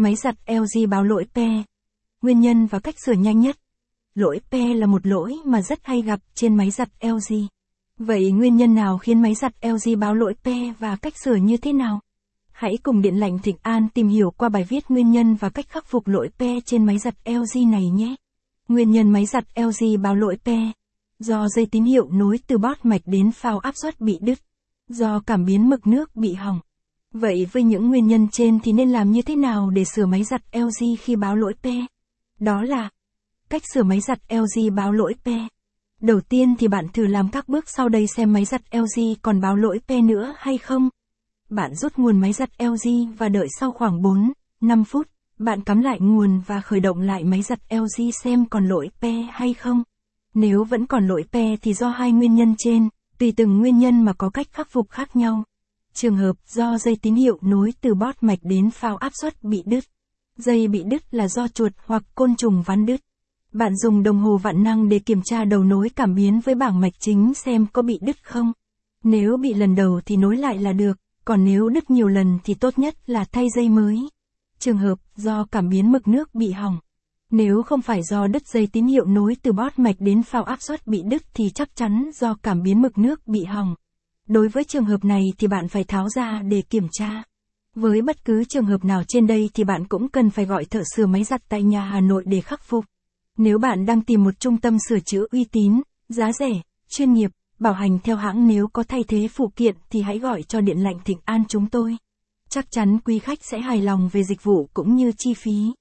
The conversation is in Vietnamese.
Máy giặt LG báo lỗi p Nguyên nhân và cách sửa nhanh nhất. Lỗi p là một lỗi mà rất hay gặp trên máy giặt LG. Vậy nguyên nhân nào khiến máy giặt LG báo lỗi p và cách sửa như thế nào? Hãy cùng Điện lạnh Thịnh An tìm hiểu qua bài viết nguyên nhân và cách khắc phục lỗi p trên máy giặt LG này nhé. Nguyên nhân máy giặt LG báo lỗi p Do dây tín hiệu nối từ bót mạch đến phao áp suất bị đứt. Do cảm biến mực nước bị hỏng. Vậy với những nguyên nhân trên thì nên làm như thế nào để sửa máy giặt LG khi báo lỗi p? Đó là cách sửa máy giặt LG báo lỗi p. Đầu tiên thì bạn thử làm các bước sau đây xem máy giặt LG còn báo lỗi p nữa hay không. Bạn rút nguồn máy giặt LG và đợi sau khoảng 4, 5 phút, bạn cắm lại nguồn và khởi động lại máy giặt LG xem còn lỗi p hay không. Nếu vẫn còn lỗi p thì do hai nguyên nhân trên, tùy từng nguyên nhân mà có cách khắc phục khác nhau. Trường hợp do dây tín hiệu nối từ bót mạch đến phao áp suất bị đứt. Dây bị đứt là do chuột hoặc côn trùng vắn đứt. Bạn dùng đồng hồ vạn năng để kiểm tra đầu nối cảm biến với bảng mạch chính xem có bị đứt không. Nếu bị lần đầu thì nối lại là được, còn nếu đứt nhiều lần thì tốt nhất là thay dây mới. Trường hợp do cảm biến mực nước bị hỏng. Nếu không phải do đứt dây tín hiệu nối từ bót mạch đến phao áp suất bị đứt thì chắc chắn do cảm biến mực nước bị hỏng. Đối với trường hợp này thì bạn phải tháo ra để kiểm tra. Với bất cứ trường hợp nào trên đây thì bạn cũng cần phải gọi thợ sửa máy giặt tại nhà Hà Nội để khắc phục. Nếu bạn đang tìm một trung tâm sửa chữa uy tín, giá rẻ, chuyên nghiệp, bảo hành theo hãng nếu có thay thế phụ kiện thì hãy gọi cho Điện lạnh Thịnh An chúng tôi. Chắc chắn quý khách sẽ hài lòng về dịch vụ cũng như chi phí.